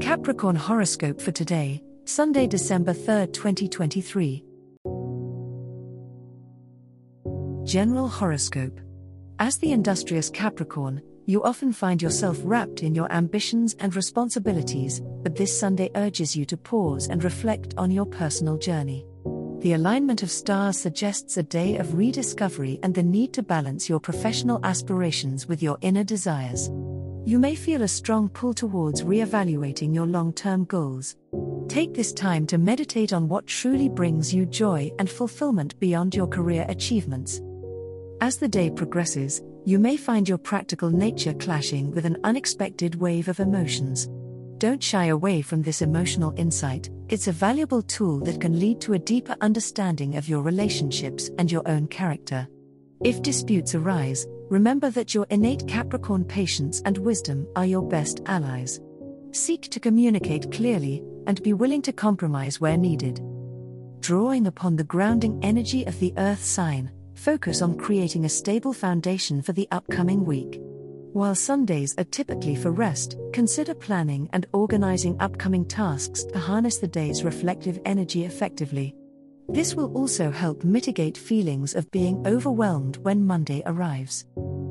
Capricorn horoscope for today, Sunday, December 3, 2023. General horoscope. As the industrious Capricorn, you often find yourself wrapped in your ambitions and responsibilities, but this Sunday urges you to pause and reflect on your personal journey. The alignment of stars suggests a day of rediscovery and the need to balance your professional aspirations with your inner desires you may feel a strong pull towards re-evaluating your long-term goals. Take this time to meditate on what truly brings you joy and fulfillment beyond your career achievements. As the day progresses, you may find your practical nature clashing with an unexpected wave of emotions. Don't shy away from this emotional insight, it's a valuable tool that can lead to a deeper understanding of your relationships and your own character. If disputes arise, remember that your innate Capricorn patience and wisdom are your best allies. Seek to communicate clearly and be willing to compromise where needed. Drawing upon the grounding energy of the Earth sign, focus on creating a stable foundation for the upcoming week. While Sundays are typically for rest, consider planning and organizing upcoming tasks to harness the day's reflective energy effectively. This will also help mitigate feelings of being overwhelmed when Monday arrives.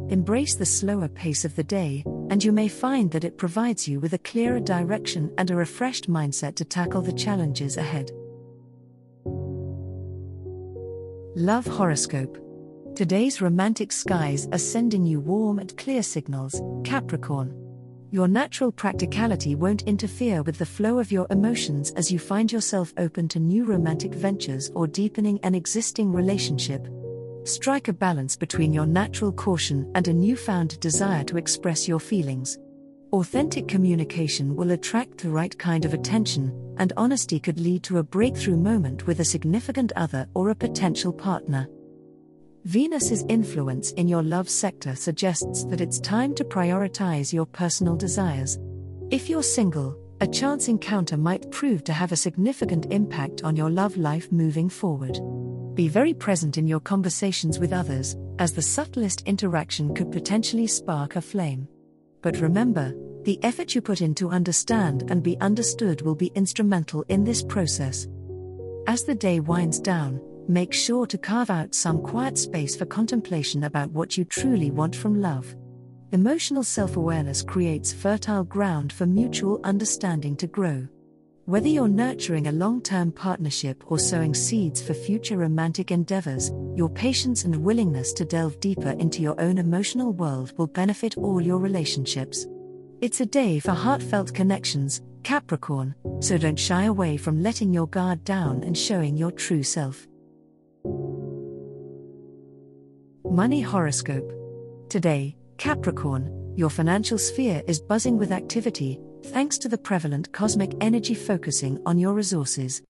Embrace the slower pace of the day, and you may find that it provides you with a clearer direction and a refreshed mindset to tackle the challenges ahead. Love Horoscope Today's romantic skies are sending you warm and clear signals, Capricorn your natural practicality won't interfere with the flow of your emotions as you find yourself open to new romantic ventures or deepening an existing relationship. Strike a balance between your natural caution and a newfound desire to express your feelings. Authentic communication will attract the right kind of attention, and honesty could lead to a breakthrough moment with a significant other or a potential partner. Venus's influence in your love sector suggests that it's time to prioritize your personal desires. If you're single, a chance encounter might prove to have a significant impact on your love life moving forward. Be very present in your conversations with others, as the subtlest interaction could potentially spark a flame. But remember, the effort you put in to understand and be understood will be instrumental in this process. As the day winds down, make sure to carve out some quiet space for contemplation about what you truly want from love. Emotional self awareness creates fertile ground for mutual understanding to grow. Whether you're nurturing a long term partnership or sowing seeds for future romantic endeavors, your patience and willingness to delve deeper into your own emotional world will benefit all your relationships. It's a day for heartfelt connections, Capricorn, so don't shy away from letting your guard down and showing your true self. Money Horoscope. Today, Capricorn, your financial sphere is buzzing with activity, thanks to the prevalent cosmic energy focusing on your resources.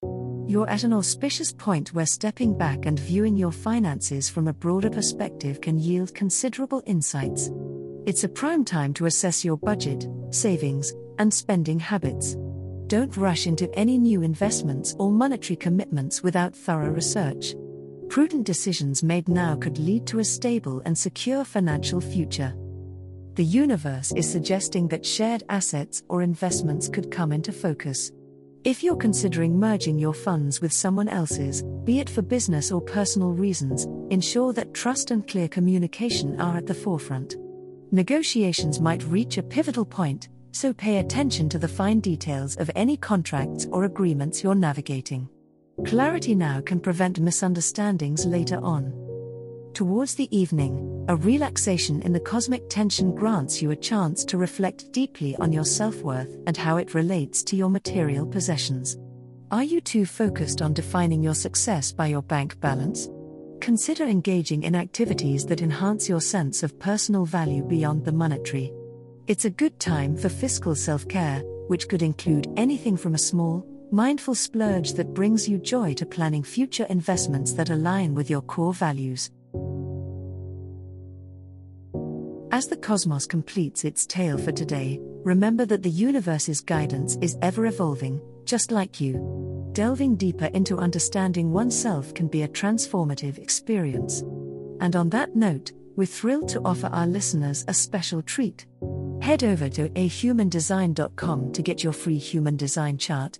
You're at an auspicious point where stepping back and viewing your finances from a broader perspective can yield considerable insights. It's a prime time to assess your budget, savings, and spending habits. Don't rush into any new investments or monetary commitments without thorough research. Prudent decisions made now could lead to a stable and secure financial future. The universe is suggesting that shared assets or investments could come into focus. If you're considering merging your funds with someone else's, be it for business or personal reasons, ensure that trust and clear communication are at the forefront. Negotiations might reach a pivotal point, so pay attention to the fine details of any contracts or agreements you're navigating. Clarity now can prevent misunderstandings later on. Towards the evening, a relaxation in the cosmic tension grants you a chance to reflect deeply on your self worth and how it relates to your material possessions. Are you too focused on defining your success by your bank balance? Consider engaging in activities that enhance your sense of personal value beyond the monetary. It's a good time for fiscal self care, which could include anything from a small, mindful splurge that brings you joy to planning future investments that align with your core values. As the cosmos completes its tale for today, remember that the universe's guidance is ever evolving, just like you. Delving deeper into understanding oneself can be a transformative experience. And on that note, we're thrilled to offer our listeners a special treat. Head over to ahumandesign.com to get your free human design chart,